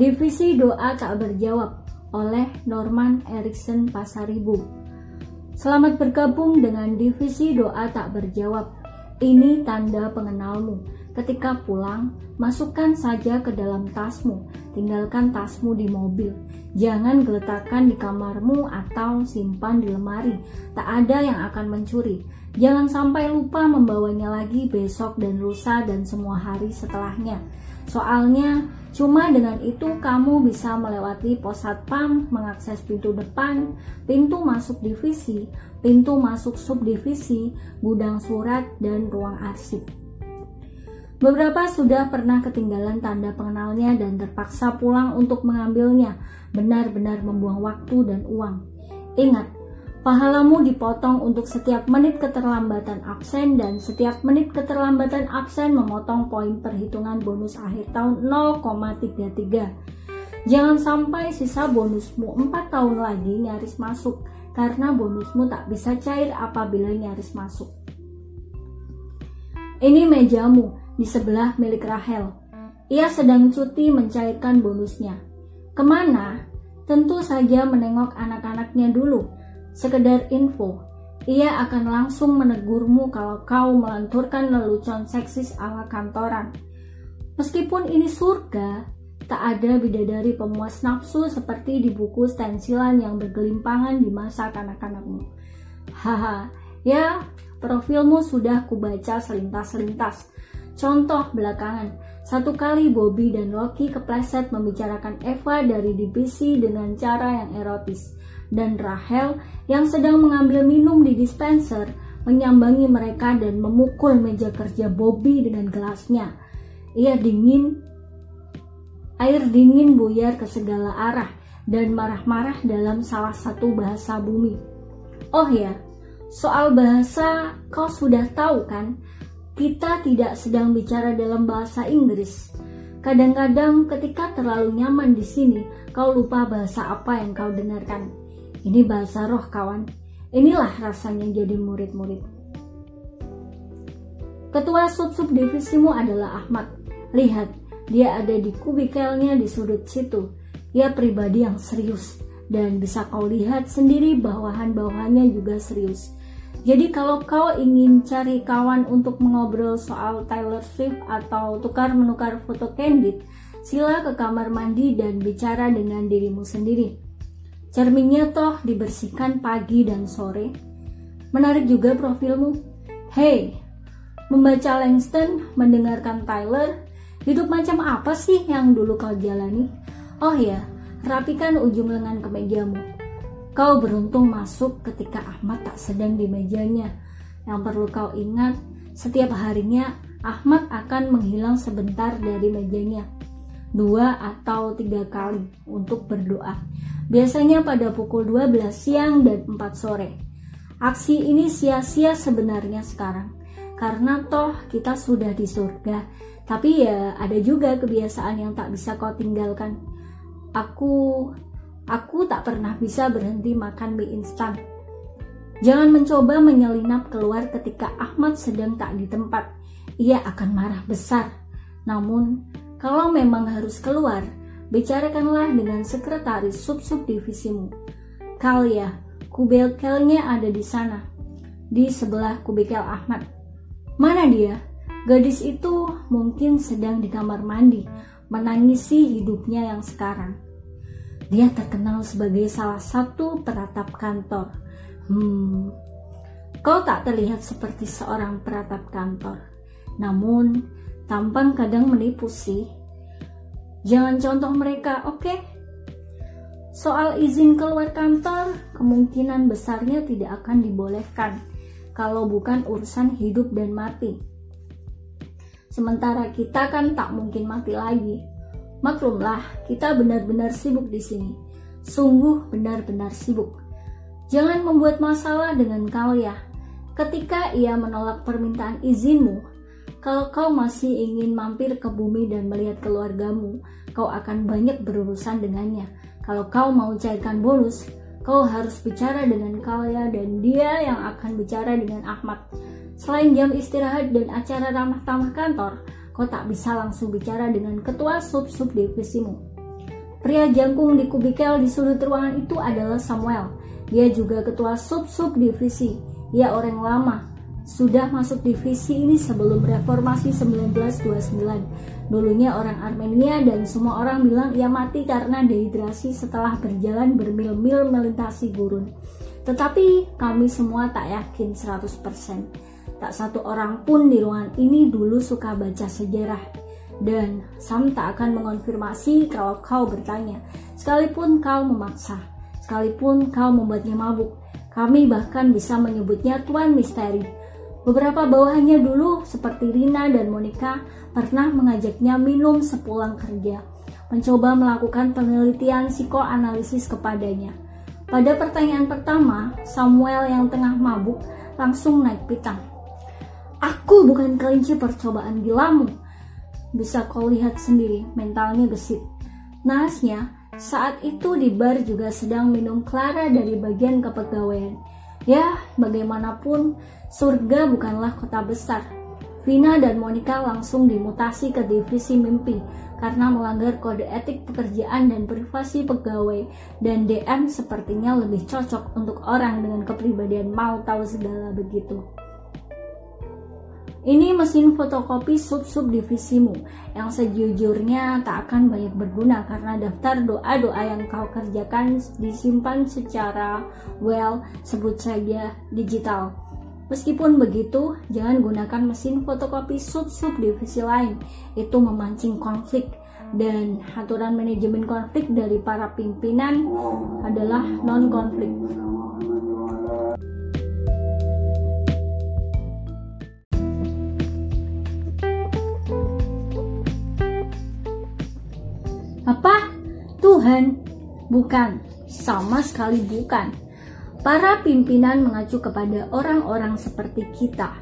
Divisi Doa Tak Berjawab oleh Norman Erickson Pasaribu. Selamat bergabung dengan Divisi Doa Tak Berjawab. Ini tanda pengenalmu. Ketika pulang, masukkan saja ke dalam tasmu. Tinggalkan tasmu di mobil. Jangan geletakkan di kamarmu atau simpan di lemari. Tak ada yang akan mencuri. Jangan sampai lupa membawanya lagi besok dan lusa dan semua hari setelahnya. Soalnya, cuma dengan itu kamu bisa melewati pos satpam, mengakses pintu depan, pintu masuk divisi, pintu masuk subdivisi, gudang surat, dan ruang arsip. Beberapa sudah pernah ketinggalan tanda pengenalnya dan terpaksa pulang untuk mengambilnya, benar-benar membuang waktu dan uang. Ingat, Pahalamu dipotong untuk setiap menit keterlambatan absen dan setiap menit keterlambatan absen memotong poin perhitungan bonus akhir tahun 0,33. Jangan sampai sisa bonusmu 4 tahun lagi nyaris masuk karena bonusmu tak bisa cair apabila nyaris masuk. Ini mejamu di sebelah milik Rahel. Ia sedang cuti mencairkan bonusnya. Ke mana? Tentu saja menengok anak-anaknya dulu Sekedar info, ia akan langsung menegurmu kalau kau melanturkan lelucon seksis ala kantoran. Meskipun ini surga, tak ada bidadari pemuas nafsu seperti di buku stensilan yang bergelimpangan di masa kanak-kanakmu. Haha, ya, profilmu sudah kubaca selintas-selintas. Contoh belakangan, satu kali Bobby dan Loki kepleset membicarakan Eva dari divisi dengan cara yang erotis dan Rahel yang sedang mengambil minum di dispenser menyambangi mereka dan memukul meja kerja Bobby dengan gelasnya. Ia dingin, air dingin buyar ke segala arah dan marah-marah dalam salah satu bahasa bumi. Oh ya, soal bahasa kau sudah tahu kan? Kita tidak sedang bicara dalam bahasa Inggris. Kadang-kadang ketika terlalu nyaman di sini, kau lupa bahasa apa yang kau dengarkan. Ini bahasa roh kawan. Inilah rasanya jadi murid-murid. Ketua sub-sub divisimu adalah Ahmad. Lihat, dia ada di kubikelnya di sudut situ. Ia pribadi yang serius dan bisa kau lihat sendiri bawahan-bawahannya juga serius. Jadi kalau kau ingin cari kawan untuk mengobrol soal Taylor Swift atau tukar menukar foto candid, sila ke kamar mandi dan bicara dengan dirimu sendiri. Cerminnya toh dibersihkan pagi dan sore. Menarik juga profilmu. Hey, membaca Langston, mendengarkan Tyler, hidup macam apa sih yang dulu kau jalani? Oh ya, rapikan ujung lengan kemejamu. Kau beruntung masuk ketika Ahmad tak sedang di mejanya. Yang perlu kau ingat, setiap harinya Ahmad akan menghilang sebentar dari mejanya. Dua atau tiga kali untuk berdoa biasanya pada pukul 12 siang dan 4 sore. Aksi ini sia-sia sebenarnya sekarang, karena toh kita sudah di surga, tapi ya ada juga kebiasaan yang tak bisa kau tinggalkan. Aku, aku tak pernah bisa berhenti makan mie instan. Jangan mencoba menyelinap keluar ketika Ahmad sedang tak di tempat. Ia akan marah besar. Namun, kalau memang harus keluar, bicarakanlah dengan sekretaris sub-sub divisimu. Kalia, kubikelnya ada di sana, di sebelah kubikel Ahmad. Mana dia? Gadis itu mungkin sedang di kamar mandi, menangisi hidupnya yang sekarang. Dia terkenal sebagai salah satu peratap kantor. Hmm, kau tak terlihat seperti seorang peratap kantor. Namun, tampang kadang menipu sih. Jangan contoh mereka, oke? Okay? Soal izin keluar kantor, kemungkinan besarnya tidak akan dibolehkan kalau bukan urusan hidup dan mati. Sementara kita kan tak mungkin mati lagi. Maklumlah, kita benar-benar sibuk di sini. Sungguh benar-benar sibuk. Jangan membuat masalah dengan ya. Ketika ia menolak permintaan izinmu, kalau kau masih ingin mampir ke bumi dan melihat keluargamu, kau akan banyak berurusan dengannya. Kalau kau mau cairkan bonus, kau harus bicara dengan Kalya dan dia yang akan bicara dengan Ahmad. Selain jam istirahat dan acara ramah tamah kantor, kau tak bisa langsung bicara dengan ketua sub-sub divisimu. Pria jangkung di kubikel di sudut ruangan itu adalah Samuel. Dia juga ketua sub-sub divisi. Ia orang lama, sudah masuk divisi ini sebelum reformasi 1929. Dulunya orang Armenia dan semua orang bilang ia mati karena dehidrasi setelah berjalan bermil-mil melintasi gurun. Tetapi kami semua tak yakin 100%. Tak satu orang pun di ruangan ini dulu suka baca sejarah. Dan Sam tak akan mengonfirmasi kalau kau bertanya, sekalipun kau memaksa, sekalipun kau membuatnya mabuk. Kami bahkan bisa menyebutnya Tuan Misteri. Beberapa bawahannya dulu, seperti Rina dan Monica, pernah mengajaknya minum sepulang kerja, mencoba melakukan penelitian psikoanalisis kepadanya. Pada pertanyaan pertama, Samuel yang tengah mabuk langsung naik pitam. Aku bukan kelinci percobaan gilamu. Bisa kau lihat sendiri, mentalnya gesit. Nahasnya, saat itu di bar juga sedang minum Clara dari bagian kepegawaian. Ya, bagaimanapun, surga bukanlah kota besar. Vina dan Monica langsung dimutasi ke divisi mimpi, karena melanggar kode etik pekerjaan dan privasi pegawai dan DM sepertinya lebih cocok untuk orang dengan kepribadian mau tahu segala begitu. Ini mesin fotokopi sub-sub divisimu yang sejujurnya tak akan banyak berguna karena daftar doa-doa yang kau kerjakan disimpan secara well sebut saja digital. Meskipun begitu, jangan gunakan mesin fotokopi sub-sub divisi lain. Itu memancing konflik dan aturan manajemen konflik dari para pimpinan adalah non-konflik. Apa? Tuhan? Bukan, sama sekali bukan. Para pimpinan mengacu kepada orang-orang seperti kita,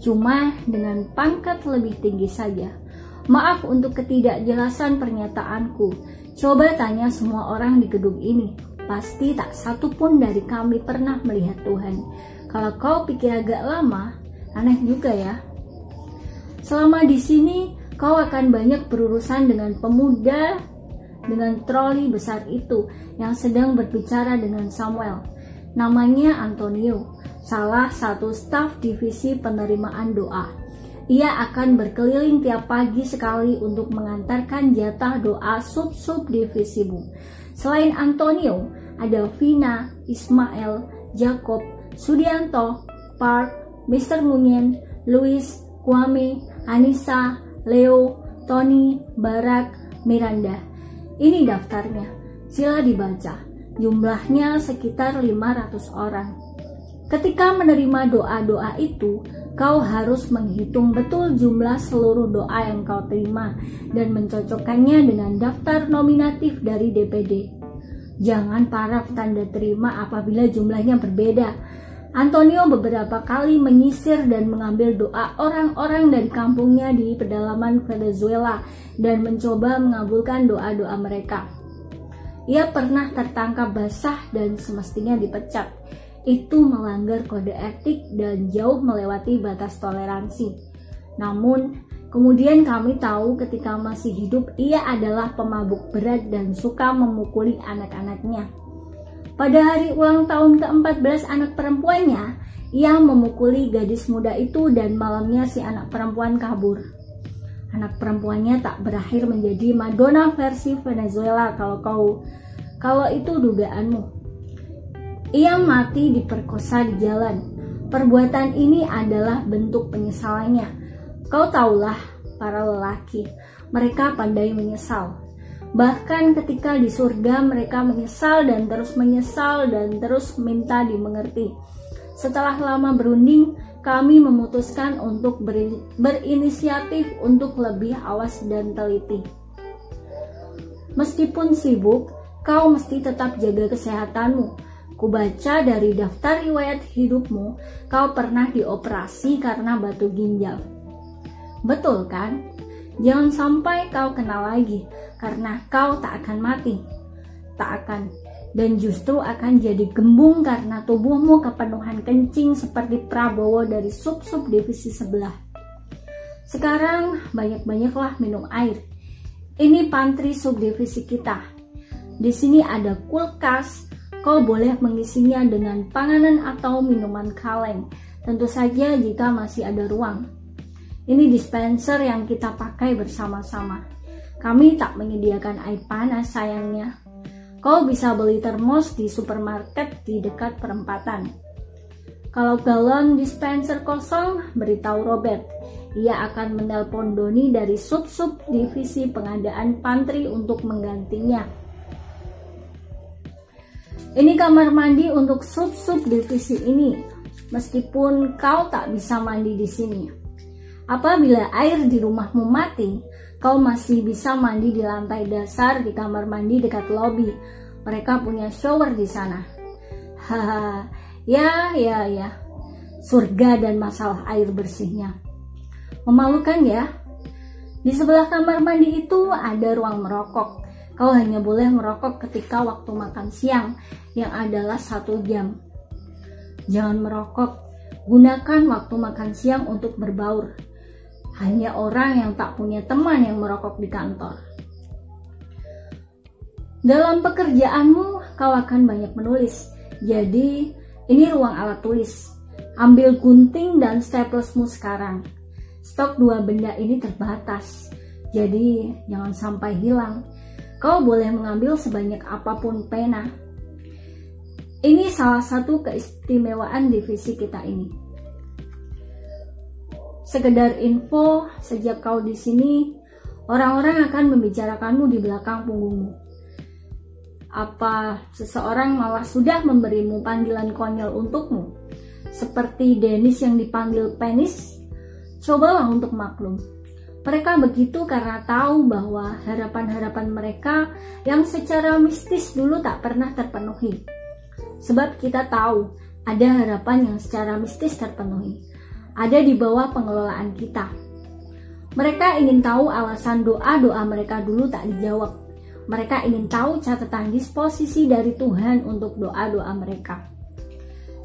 cuma dengan pangkat lebih tinggi saja. Maaf untuk ketidakjelasan pernyataanku. Coba tanya semua orang di gedung ini. Pasti tak satu pun dari kami pernah melihat Tuhan. Kalau kau pikir agak lama, aneh juga ya. Selama di sini, kau akan banyak berurusan dengan pemuda dengan troli besar itu yang sedang berbicara dengan Samuel. Namanya Antonio, salah satu staf divisi penerimaan doa. Ia akan berkeliling tiap pagi sekali untuk mengantarkan jatah doa sub-sub divisimu. Selain Antonio, ada Vina, Ismail, Jacob, Sudianto, Park, Mr. Munyen, Louis, Kwame, Anissa, Leo, Tony, Barak, Miranda. Ini daftarnya. Sila dibaca. Jumlahnya sekitar 500 orang. Ketika menerima doa-doa itu, kau harus menghitung betul jumlah seluruh doa yang kau terima dan mencocokkannya dengan daftar nominatif dari DPD. Jangan paraf tanda terima apabila jumlahnya berbeda. Antonio beberapa kali menyisir dan mengambil doa orang-orang dari kampungnya di pedalaman Venezuela dan mencoba mengabulkan doa-doa mereka. Ia pernah tertangkap basah dan semestinya dipecat. Itu melanggar kode etik dan jauh melewati batas toleransi. Namun, kemudian kami tahu ketika masih hidup ia adalah pemabuk berat dan suka memukuli anak-anaknya. Pada hari ulang tahun ke-14 anak perempuannya, ia memukuli gadis muda itu dan malamnya si anak perempuan kabur. Anak perempuannya tak berakhir menjadi Madonna versi Venezuela kalau kau kalau itu dugaanmu. Ia mati diperkosa di jalan. Perbuatan ini adalah bentuk penyesalannya. Kau tahulah para lelaki, mereka pandai menyesal. Bahkan ketika di surga mereka menyesal dan terus menyesal dan terus minta dimengerti. Setelah lama berunding, kami memutuskan untuk berinisiatif untuk lebih awas dan teliti. Meskipun sibuk, kau mesti tetap jaga kesehatanmu. Kubaca dari daftar riwayat hidupmu, kau pernah dioperasi karena batu ginjal. Betul kan? Jangan sampai kau kena lagi, karena kau tak akan mati. Tak akan dan justru akan jadi gembung karena tubuhmu kepenuhan kencing seperti Prabowo dari sub-sub divisi sebelah. Sekarang banyak-banyaklah minum air. Ini pantry subdivisi kita. Di sini ada kulkas, kau boleh mengisinya dengan panganan atau minuman kaleng. Tentu saja jika masih ada ruang. Ini dispenser yang kita pakai bersama-sama. Kami tak menyediakan air panas sayangnya. Kau bisa beli termos di supermarket di dekat perempatan. Kalau galon dispenser kosong, beritahu Robert. Ia akan menelpon Doni dari sub-sub divisi pengadaan pantry untuk menggantinya. Ini kamar mandi untuk sub-sub divisi ini, meskipun kau tak bisa mandi di sini. Apabila air di rumahmu mati, kau masih bisa mandi di lantai dasar di kamar mandi dekat lobi. Mereka punya shower di sana. Haha, ya, ya, ya. Surga dan masalah air bersihnya. Memalukan ya? Di sebelah kamar mandi itu ada ruang merokok. Kau hanya boleh merokok ketika waktu makan siang, yang adalah satu jam. Jangan merokok, gunakan waktu makan siang untuk berbaur hanya orang yang tak punya teman yang merokok di kantor. Dalam pekerjaanmu, kau akan banyak menulis. Jadi, ini ruang alat tulis. Ambil gunting dan staplesmu sekarang. Stok dua benda ini terbatas. Jadi, jangan sampai hilang. Kau boleh mengambil sebanyak apa pun pena. Ini salah satu keistimewaan divisi kita ini. Sekedar info, sejak kau di sini, orang-orang akan membicarakanmu di belakang punggungmu. Apa seseorang malah sudah memberimu panggilan konyol untukmu? Seperti Dennis yang dipanggil penis? Cobalah untuk maklum. Mereka begitu karena tahu bahwa harapan-harapan mereka yang secara mistis dulu tak pernah terpenuhi. Sebab kita tahu ada harapan yang secara mistis terpenuhi ada di bawah pengelolaan kita. Mereka ingin tahu alasan doa-doa mereka dulu tak dijawab. Mereka ingin tahu catatan disposisi dari Tuhan untuk doa-doa mereka.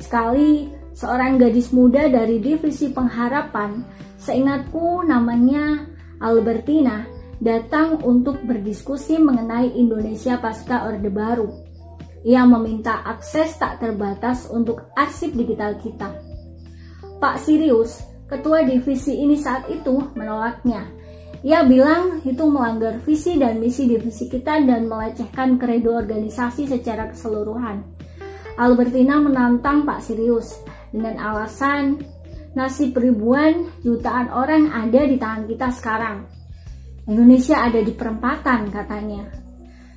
Sekali, seorang gadis muda dari divisi pengharapan, seingatku namanya Albertina, datang untuk berdiskusi mengenai Indonesia pasca Orde Baru. Ia meminta akses tak terbatas untuk arsip digital kita. Pak Sirius, ketua divisi ini saat itu menolaknya. Ia bilang itu melanggar visi dan misi divisi kita dan melecehkan kredo organisasi secara keseluruhan. Albertina menantang Pak Sirius dengan alasan nasib ribuan jutaan orang ada di tangan kita sekarang. Indonesia ada di perempatan katanya.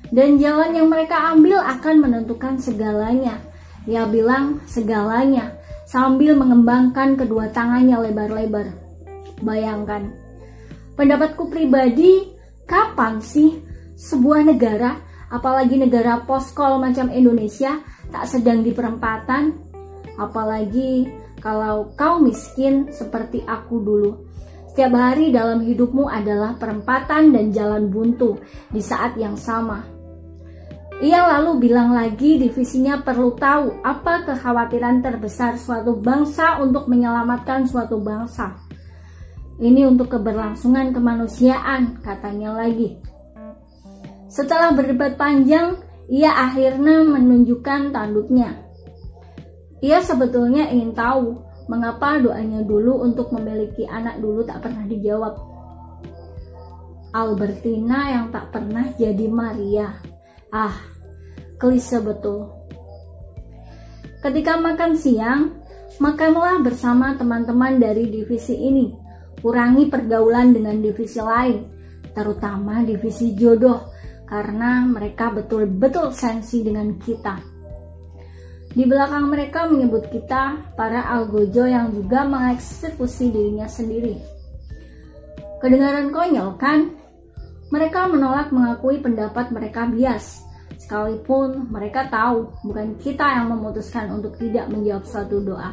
Dan jalan yang mereka ambil akan menentukan segalanya. Ia bilang segalanya sambil mengembangkan kedua tangannya lebar-lebar. Bayangkan, pendapatku pribadi, kapan sih sebuah negara, apalagi negara poskol macam Indonesia, tak sedang di perempatan? Apalagi kalau kau miskin seperti aku dulu. Setiap hari dalam hidupmu adalah perempatan dan jalan buntu di saat yang sama. Ia lalu bilang lagi divisinya perlu tahu apa kekhawatiran terbesar suatu bangsa untuk menyelamatkan suatu bangsa. Ini untuk keberlangsungan kemanusiaan, katanya lagi. Setelah berdebat panjang, ia akhirnya menunjukkan tanduknya. Ia sebetulnya ingin tahu mengapa doanya dulu untuk memiliki anak dulu tak pernah dijawab. Albertina yang tak pernah jadi Maria. Ah, klise betul. Ketika makan siang, makanlah bersama teman-teman dari divisi ini. Kurangi pergaulan dengan divisi lain, terutama divisi jodoh, karena mereka betul-betul sensi dengan kita. Di belakang mereka menyebut kita para algojo yang juga mengeksekusi dirinya sendiri. Kedengaran konyol kan? Mereka menolak mengakui pendapat mereka bias, Sekalipun mereka tahu bukan kita yang memutuskan untuk tidak menjawab suatu doa.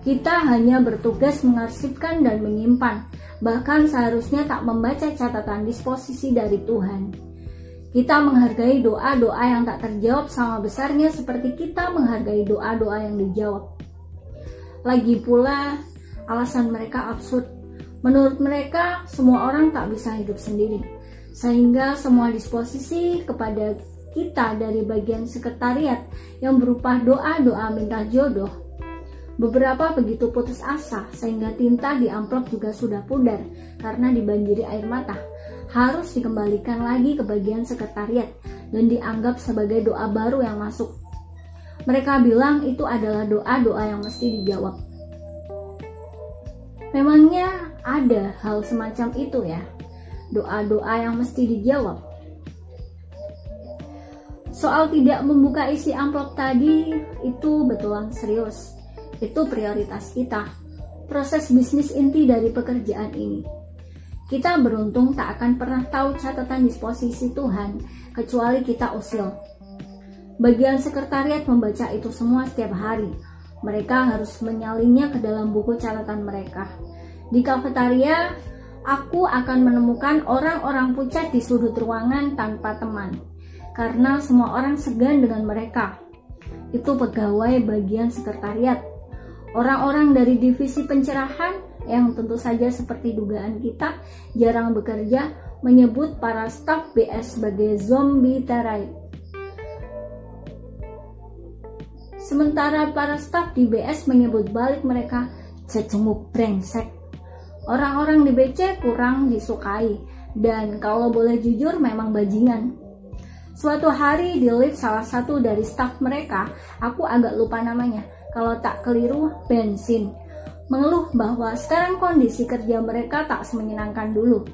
Kita hanya bertugas mengarsipkan dan menyimpan, bahkan seharusnya tak membaca catatan disposisi dari Tuhan. Kita menghargai doa-doa yang tak terjawab sama besarnya seperti kita menghargai doa-doa yang dijawab. Lagi pula, alasan mereka absurd. Menurut mereka, semua orang tak bisa hidup sendiri sehingga semua disposisi kepada kita dari bagian sekretariat yang berupa doa-doa minta jodoh. Beberapa begitu putus asa sehingga tinta di amplop juga sudah pudar karena dibanjiri air mata. Harus dikembalikan lagi ke bagian sekretariat dan dianggap sebagai doa baru yang masuk. Mereka bilang itu adalah doa-doa yang mesti dijawab. Memangnya ada hal semacam itu ya? Doa-doa yang mesti dijawab. Soal tidak membuka isi amplop tadi itu betulan serius. Itu prioritas kita. Proses bisnis inti dari pekerjaan ini. Kita beruntung tak akan pernah tahu catatan disposisi Tuhan kecuali kita usil. Bagian sekretariat membaca itu semua setiap hari. Mereka harus menyalinnya ke dalam buku catatan mereka. Di kafetaria, aku akan menemukan orang-orang pucat di sudut ruangan tanpa teman karena semua orang segan dengan mereka. Itu pegawai bagian sekretariat. Orang-orang dari divisi pencerahan yang tentu saja seperti dugaan kita jarang bekerja menyebut para staf BS sebagai zombie terai. Sementara para staf di BS menyebut balik mereka cecunguk brengsek. Orang-orang di BC kurang disukai dan kalau boleh jujur memang bajingan. Suatu hari di lift salah satu dari staf mereka, aku agak lupa namanya, kalau tak keliru bensin, mengeluh bahwa sekarang kondisi kerja mereka tak semenyenangkan dulu.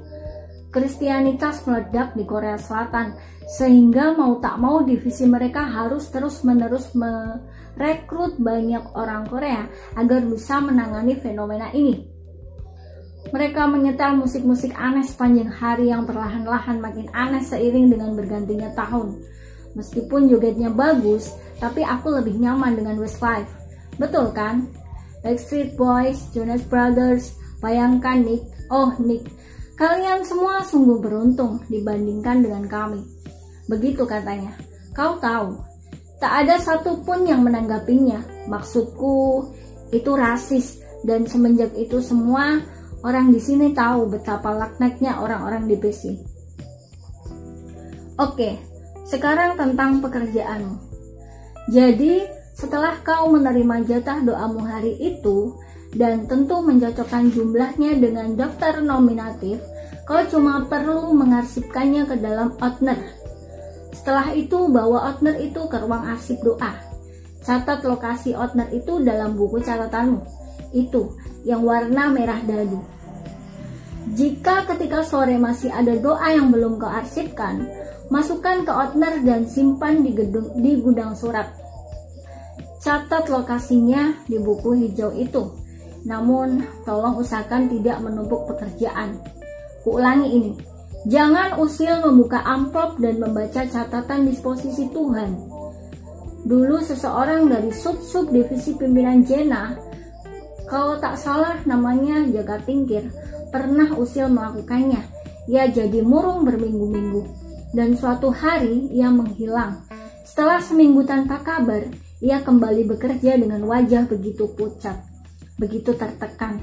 Kristianitas meledak di Korea Selatan, sehingga mau tak mau divisi mereka harus terus-menerus merekrut banyak orang Korea agar bisa menangani fenomena ini. Mereka menyetel musik-musik aneh sepanjang hari yang perlahan-lahan makin aneh seiring dengan bergantinya tahun. Meskipun jogetnya bagus, tapi aku lebih nyaman dengan Westlife. Betul kan? Backstreet Boys, Jonas Brothers, bayangkan Nick, oh Nick, kalian semua sungguh beruntung dibandingkan dengan kami. Begitu katanya. Kau tahu, tak ada satupun yang menanggapinya. Maksudku, itu rasis dan semenjak itu semua Orang di sini tahu betapa laknatnya orang-orang di PC. Oke, sekarang tentang pekerjaanmu. Jadi, setelah kau menerima jatah doamu hari itu dan tentu mencocokkan jumlahnya dengan daftar nominatif, kau cuma perlu mengarsipkannya ke dalam Outner. Setelah itu, bawa Outner itu ke ruang arsip doa. Catat lokasi Outner itu dalam buku catatanmu. Itu yang warna merah dadu. Jika ketika sore masih ada doa yang belum kau arsipkan, masukkan ke outner dan simpan di, gedung, di gudang surat. Catat lokasinya di buku hijau itu. Namun, tolong usahakan tidak menumpuk pekerjaan. Kuulangi ini. Jangan usil membuka amplop dan membaca catatan disposisi Tuhan. Dulu seseorang dari sub-sub divisi pimpinan Jena, kalau tak salah namanya Jaga Tingkir, pernah usil melakukannya. Ia jadi murung berminggu-minggu. Dan suatu hari ia menghilang. Setelah seminggu tanpa kabar, ia kembali bekerja dengan wajah begitu pucat, begitu tertekan.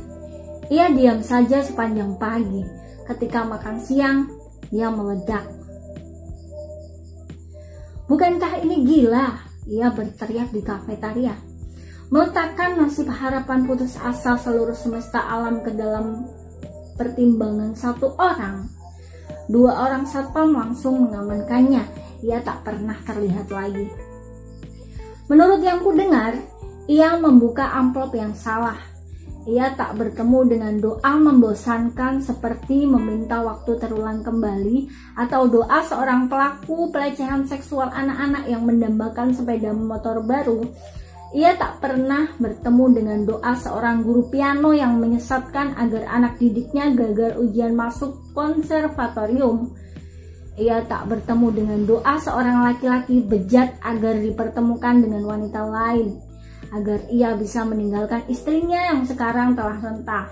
Ia diam saja sepanjang pagi. Ketika makan siang, ia meledak. Bukankah ini gila? Ia berteriak di kafetaria. Meletakkan nasib harapan putus asa seluruh semesta alam ke dalam pertimbangan satu orang. Dua orang satpam langsung mengamankannya. Ia tak pernah terlihat lagi. Menurut yang ku dengar, ia membuka amplop yang salah. Ia tak bertemu dengan doa membosankan seperti meminta waktu terulang kembali atau doa seorang pelaku pelecehan seksual anak-anak yang mendambakan sepeda motor baru ia tak pernah bertemu dengan doa seorang guru piano yang menyesatkan agar anak didiknya gagal ujian masuk konservatorium. Ia tak bertemu dengan doa seorang laki-laki bejat agar dipertemukan dengan wanita lain, agar ia bisa meninggalkan istrinya yang sekarang telah rentah.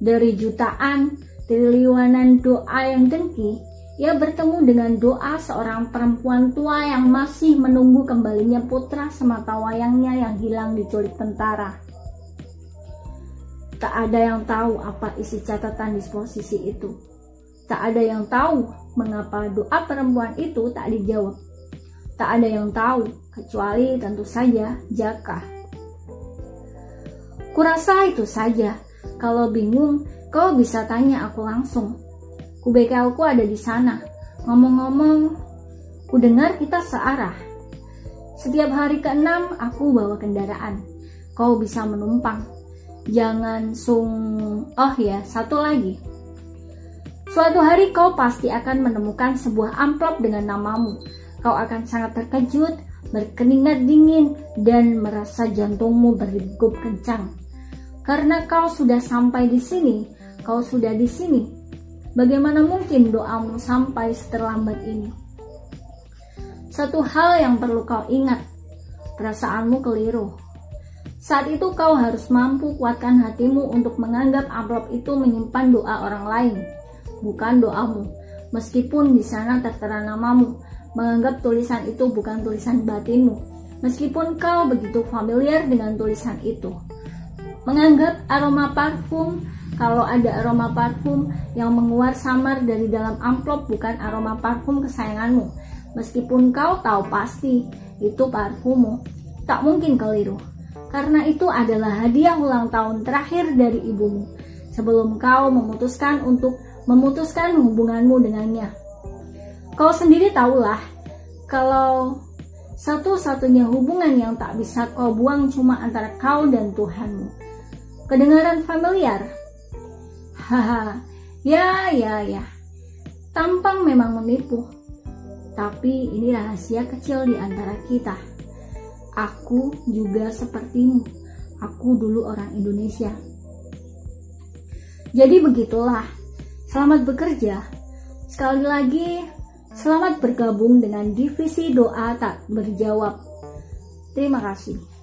Dari jutaan, triliunan doa yang dengki, ia bertemu dengan doa seorang perempuan tua yang masih menunggu kembalinya putra semata wayangnya yang hilang diculik tentara. Tak ada yang tahu apa isi catatan disposisi itu. Tak ada yang tahu mengapa doa perempuan itu tak dijawab. Tak ada yang tahu, kecuali tentu saja Jaka. Kurasa itu saja. Kalau bingung, kau bisa tanya aku langsung. Kubekelku ada di sana. Ngomong-ngomong, ku dengar kita searah. Setiap hari keenam aku bawa kendaraan. Kau bisa menumpang. Jangan sung... Oh ya, satu lagi. Suatu hari kau pasti akan menemukan sebuah amplop dengan namamu. Kau akan sangat terkejut, berkeringat dingin, dan merasa jantungmu berdegup kencang. Karena kau sudah sampai di sini, kau sudah di sini. Bagaimana mungkin doamu sampai seterlambat ini? Satu hal yang perlu kau ingat, perasaanmu keliru. Saat itu kau harus mampu kuatkan hatimu untuk menganggap amplop itu menyimpan doa orang lain bukan doamu. Meskipun di sana tertera namamu, menganggap tulisan itu bukan tulisan batinmu. Meskipun kau begitu familiar dengan tulisan itu. Menganggap aroma parfum, kalau ada aroma parfum yang menguar samar dari dalam amplop bukan aroma parfum kesayanganmu. Meskipun kau tahu pasti itu parfummu, tak mungkin keliru. Karena itu adalah hadiah ulang tahun terakhir dari ibumu. Sebelum kau memutuskan untuk memutuskan hubunganmu dengannya. Kau sendiri tahulah, kalau satu-satunya hubungan yang tak bisa kau buang cuma antara kau dan Tuhanmu. Kedengaran familiar? Haha, ya ya ya. Tampang memang menipu. Tapi ini rahasia kecil di antara kita. Aku juga sepertimu. Aku dulu orang Indonesia. Jadi begitulah Selamat bekerja. Sekali lagi, selamat bergabung dengan divisi doa tak berjawab. Terima kasih.